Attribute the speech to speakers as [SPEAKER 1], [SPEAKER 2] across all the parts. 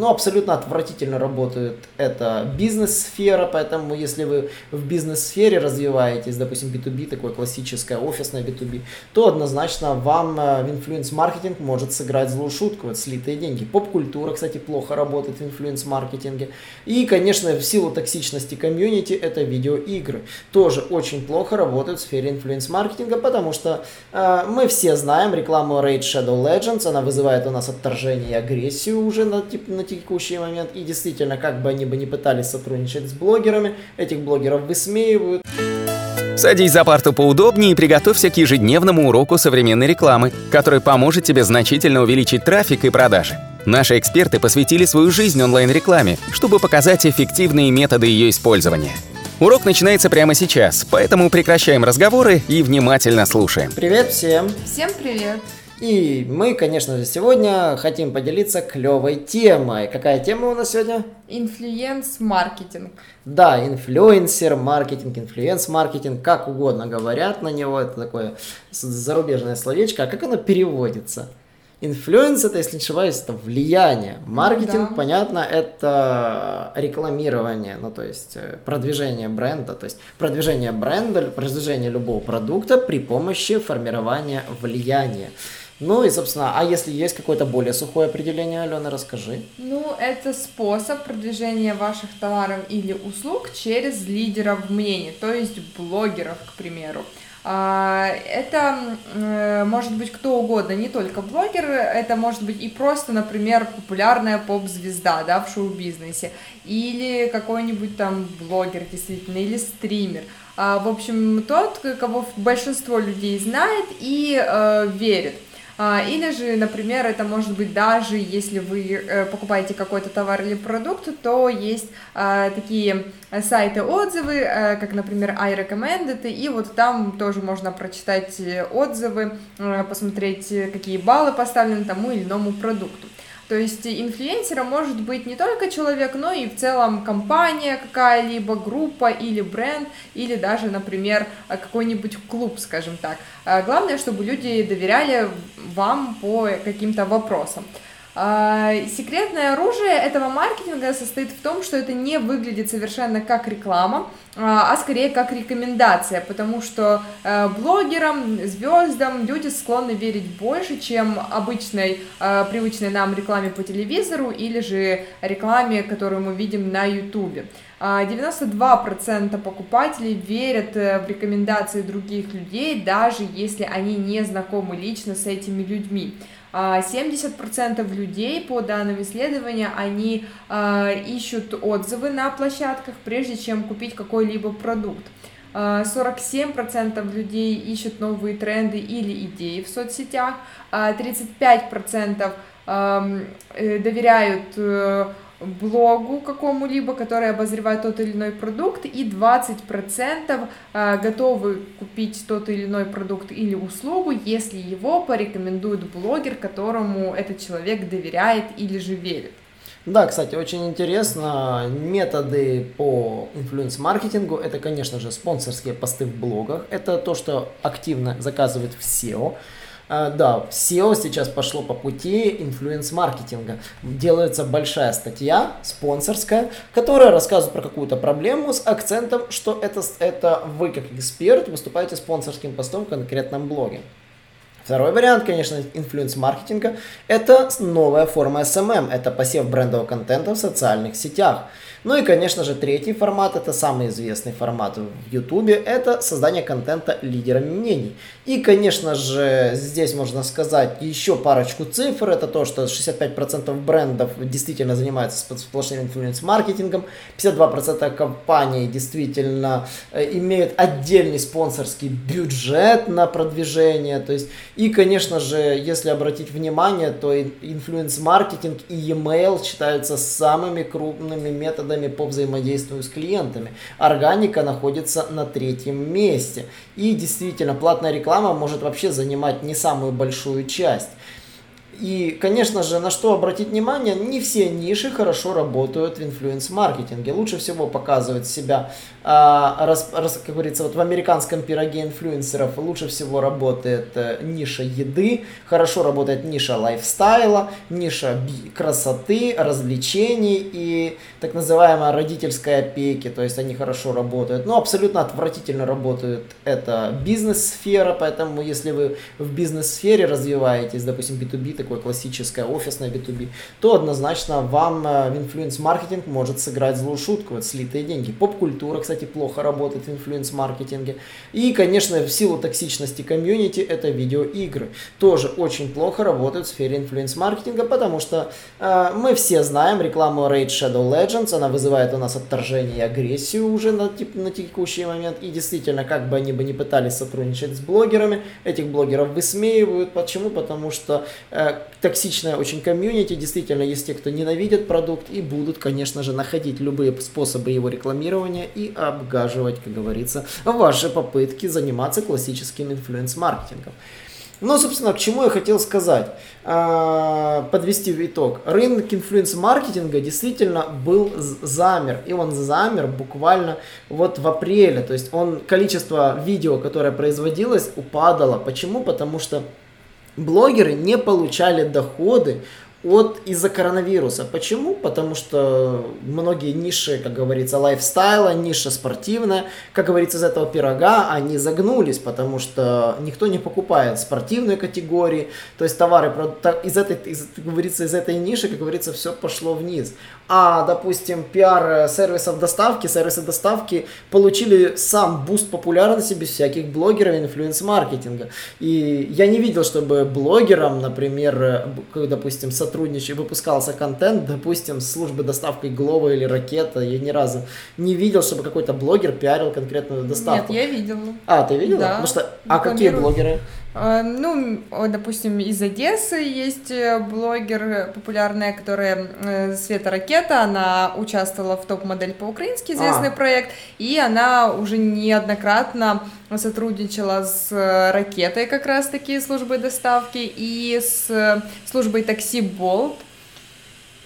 [SPEAKER 1] Ну, абсолютно отвратительно работает эта бизнес-сфера, поэтому если вы в бизнес-сфере развиваетесь, допустим, B2B, такое классическое офисное B2B, то однозначно вам э, в инфлюенс-маркетинг может сыграть злую шутку, вот слитые деньги. Поп-культура, кстати, плохо работает в инфлюенс-маркетинге. И, конечно, в силу токсичности комьюнити это видеоигры. Тоже очень плохо работают в сфере инфлюенс-маркетинга, потому что э, мы все знаем рекламу Raid Shadow Legends, она вызывает у нас отторжение и агрессию уже на, на текущий момент. И действительно, как бы они бы не пытались сотрудничать с блогерами, этих блогеров высмеивают.
[SPEAKER 2] Садись за парту поудобнее и приготовься к ежедневному уроку современной рекламы, который поможет тебе значительно увеличить трафик и продажи. Наши эксперты посвятили свою жизнь онлайн-рекламе, чтобы показать эффективные методы ее использования. Урок начинается прямо сейчас, поэтому прекращаем разговоры и внимательно слушаем.
[SPEAKER 1] Привет всем!
[SPEAKER 3] Всем привет!
[SPEAKER 1] И мы, конечно же, сегодня хотим поделиться клевой темой. Какая тема у нас сегодня?
[SPEAKER 3] Инфлюенс-маркетинг.
[SPEAKER 1] Да, инфлюенсер, маркетинг, инфлюенс-маркетинг, как угодно говорят на него. Это такое зарубежное словечко. А как оно переводится? Influence это, если не ошибаюсь, это влияние. Маркетинг, да. понятно, это рекламирование, ну то есть э, продвижение бренда, то есть продвижение бренда, продвижение любого продукта при помощи формирования влияния. Ну и, собственно, а если есть какое-то более сухое определение, Алена, расскажи.
[SPEAKER 3] Ну, это способ продвижения ваших товаров или услуг через лидеров мнений, то есть блогеров, к примеру. А, это может быть кто угодно, не только блогер, это может быть и просто, например, популярная поп-звезда, да, в шоу-бизнесе, или какой-нибудь там блогер, действительно, или стример. А, в общем, тот, кого большинство людей знает и э, верит. А, или же, например, это может быть даже если вы э, покупаете какой-то товар или продукт, то есть а, такие сайты отзывы, э, как, например, iRecommended, и вот там тоже можно прочитать отзывы, э, посмотреть, какие баллы поставлены тому или иному продукту. То есть инфлюенсером может быть не только человек, но и в целом компания какая-либо, группа или бренд, или даже, например, какой-нибудь клуб, скажем так. А главное, чтобы люди доверяли вам по каким-то вопросам. А, секретное оружие этого маркетинга состоит в том, что это не выглядит совершенно как реклама, а, а скорее как рекомендация, потому что э, блогерам, звездам люди склонны верить больше, чем обычной, э, привычной нам рекламе по телевизору или же рекламе, которую мы видим на YouTube. 92% покупателей верят э, в рекомендации других людей, даже если они не знакомы лично с этими людьми. 70% а, людей, по данным исследования, они а, ищут отзывы на площадках, прежде чем купить какой-либо продукт. 47% а, людей ищут новые тренды или идеи в соцсетях, 35% э, доверяют э, блогу какому-либо, который обозревает тот или иной продукт, и 20% а, готовы купить тот или иной продукт или услугу, если его порекомендует блогер, которому этот человек доверяет или же верит.
[SPEAKER 1] Да, кстати, очень интересно. Методы по инфлюенс-маркетингу – это, конечно же, спонсорские посты в блогах. Это то, что активно заказывает в SEO. А, да, SEO сейчас пошло по пути инфлюенс-маркетинга. Делается большая статья, спонсорская, которая рассказывает про какую-то проблему с акцентом, что это, это вы как эксперт выступаете спонсорским постом в конкретном блоге. Второй вариант, конечно, инфлюенс-маркетинга – это новая форма SMM, это посев брендового контента в социальных сетях. Ну и, конечно же, третий формат, это самый известный формат в YouTube, это создание контента лидерами мнений. И, конечно же, здесь можно сказать еще парочку цифр, это то, что 65% брендов действительно занимаются сплошным инфлюенс-маркетингом, 52% компаний действительно э, имеют отдельный спонсорский бюджет на продвижение, то есть, и, конечно же, если обратить внимание, то инфлюенс-маркетинг и e-mail считаются самыми крупными методами методами по взаимодействию с клиентами. Органика находится на третьем месте. И действительно, платная реклама может вообще занимать не самую большую часть. И, конечно же, на что обратить внимание, не все ниши хорошо работают в инфлюенс-маркетинге. Лучше всего показывать себя, а, раз, раз, как говорится, вот в американском пироге инфлюенсеров лучше всего работает э, ниша еды, хорошо работает ниша лайфстайла, ниша красоты, развлечений и так называемая родительская опеки, то есть они хорошо работают. Но абсолютно отвратительно работают это бизнес-сфера, поэтому если вы в бизнес-сфере развиваетесь, допустим, B2B, такое классическое офисное B2B, то однозначно вам э, в инфлюенс-маркетинг может сыграть злую шутку, вот слитые деньги. Поп-культура, кстати, плохо работает в инфлюенс-маркетинге. И, конечно, в силу токсичности комьюнити это видеоигры. Тоже очень плохо работают в сфере инфлюенс-маркетинга, потому что э, мы все знаем рекламу Raid Shadow Legends, она вызывает у нас отторжение и агрессию уже на, на текущий момент. И действительно, как бы они бы не пытались сотрудничать с блогерами, этих блогеров высмеивают. Почему? Потому что э, токсичная очень комьюнити, действительно есть те, кто ненавидит продукт и будут, конечно же, находить любые способы его рекламирования и обгаживать, как говорится, ваши попытки заниматься классическим инфлюенс-маркетингом. Но, собственно, к чему я хотел сказать, а, подвести итог. Рынок инфлюенс-маркетинга действительно был замер, и он замер буквально вот в апреле, то есть он, количество видео, которое производилось, упадало. Почему? Потому что блогеры не получали доходы от из-за коронавируса. Почему? Потому что многие ниши, как говорится, лайфстайла, ниша спортивная, как говорится, из этого пирога они загнулись, потому что никто не покупает спортивные категории, то есть товары из этой, из, как говорится, из этой ниши, как говорится, все пошло вниз. А, допустим, пиар сервисов доставки, сервисы доставки получили сам буст популярности без всяких блогеров и influence-маркетинга. И я не видел, чтобы блогерам, например, допустим, со сотрудничал, выпускался контент, допустим, с службы доставки Глова или Ракета, я ни разу не видел, чтобы какой-то блогер пиарил конкретную доставку.
[SPEAKER 3] Нет, я видела.
[SPEAKER 1] А, ты видела? Да. Потому что, а какие блогеры?
[SPEAKER 3] А, ну, допустим, из Одессы есть э, блогер популярная, которая э, Света Ракета, она участвовала в топ-модель по-украински, известный а. проект, и она уже неоднократно сотрудничала с э, Ракетой как раз-таки службой доставки и с службой такси Болт,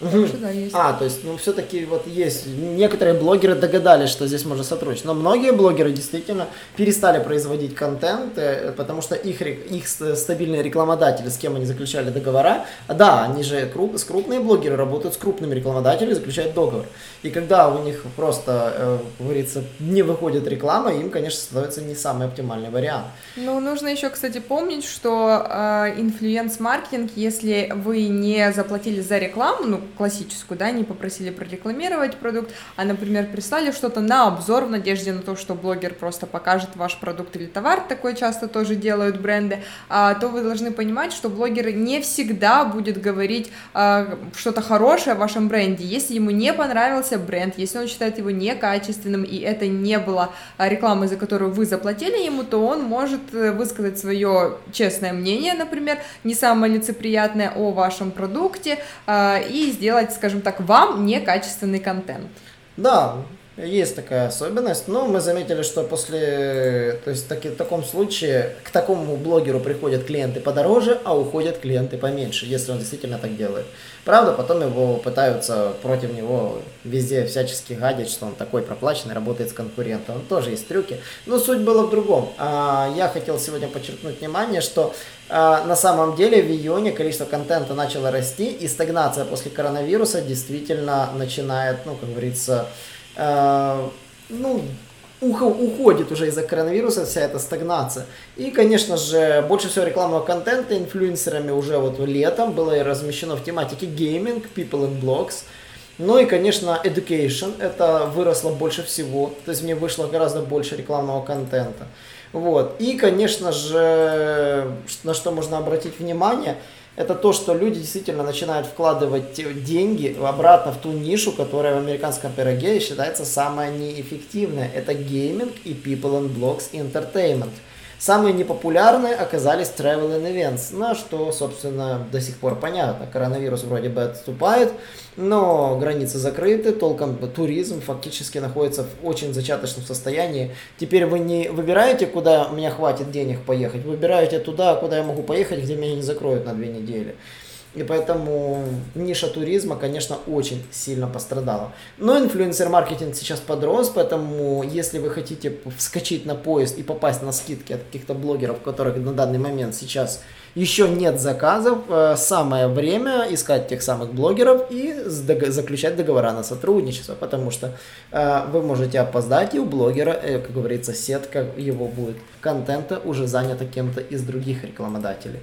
[SPEAKER 1] Угу. да, есть. А, то есть, ну, все-таки вот есть. Некоторые блогеры догадались, что здесь можно сотрудничать. Но многие блогеры действительно перестали производить контент, э, потому что их, их стабильные рекламодатели, с кем они заключали договора, да, они же круп, с крупные блогеры работают с крупными рекламодателями, заключают договор. И когда у них просто, э, говорится, не выходит реклама, им, конечно, становится не самый оптимальный вариант.
[SPEAKER 3] Ну, нужно еще, кстати, помнить, что э, инфлюенс-маркетинг, если вы не заплатили за рекламу, ну, классическую, да, не попросили прорекламировать продукт, а, например, прислали что-то на обзор в надежде на то, что блогер просто покажет ваш продукт или товар, такое часто тоже делают бренды, а, то вы должны понимать, что блогер не всегда будет говорить а, что-то хорошее о вашем бренде. Если ему не понравился бренд, если он считает его некачественным, и это не было а, рекламой, за которую вы заплатили ему, то он может э, высказать свое честное мнение, например, не самое лицеприятное о вашем продукте, а, и сделать, скажем так, вам некачественный контент.
[SPEAKER 1] Да, есть такая особенность, но мы заметили, что после, то есть таки, в таком случае к такому блогеру приходят клиенты подороже, а уходят клиенты поменьше, если он действительно так делает. Правда, потом его пытаются против него везде всячески гадить, что он такой проплаченный, работает с конкурентом. Тоже есть трюки. Но суть была в другом. А, я хотел сегодня подчеркнуть внимание, что а, на самом деле в июне количество контента начало расти, и стагнация после коронавируса действительно начинает, ну, как говорится, ну, уходит уже из-за коронавируса вся эта стагнация. И, конечно же, больше всего рекламного контента инфлюенсерами уже вот летом было размещено в тематике гейминг, people and blogs. Ну и, конечно, education, это выросло больше всего, то есть мне вышло гораздо больше рекламного контента. Вот. И, конечно же, на что можно обратить внимание – это то, что люди действительно начинают вкладывать деньги обратно в ту нишу, которая в американском пироге считается самая неэффективная. Это гейминг и people and blogs entertainment. Самые непопулярные оказались travel and events, на что, собственно, до сих пор понятно. Коронавирус вроде бы отступает, но границы закрыты, толком туризм фактически находится в очень зачаточном состоянии. Теперь вы не выбираете, куда у меня хватит денег поехать, выбираете туда, куда я могу поехать, где меня не закроют на две недели. И поэтому ниша туризма, конечно, очень сильно пострадала. Но инфлюенсер-маркетинг сейчас подрос, поэтому если вы хотите вскочить на поезд и попасть на скидки от каких-то блогеров, которых на данный момент сейчас еще нет заказов, э, самое время искать тех самых блогеров и заключать договора на сотрудничество, потому что э, вы можете опоздать, и у блогера, э, как говорится, сетка его будет контента уже занята кем-то из других рекламодателей.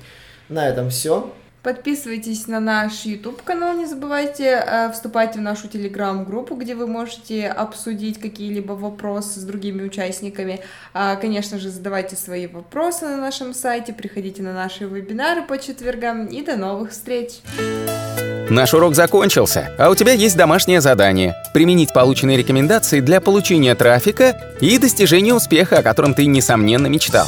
[SPEAKER 1] На этом все.
[SPEAKER 3] Подписывайтесь на наш YouTube канал, не забывайте э, вступать в нашу телеграм-группу, где вы можете обсудить какие-либо вопросы с другими участниками. А, конечно же, задавайте свои вопросы на нашем сайте, приходите на наши вебинары по четвергам и до новых встреч!
[SPEAKER 2] Наш урок закончился, а у тебя есть домашнее задание – применить полученные рекомендации для получения трафика и достижения успеха, о котором ты, несомненно, мечтал.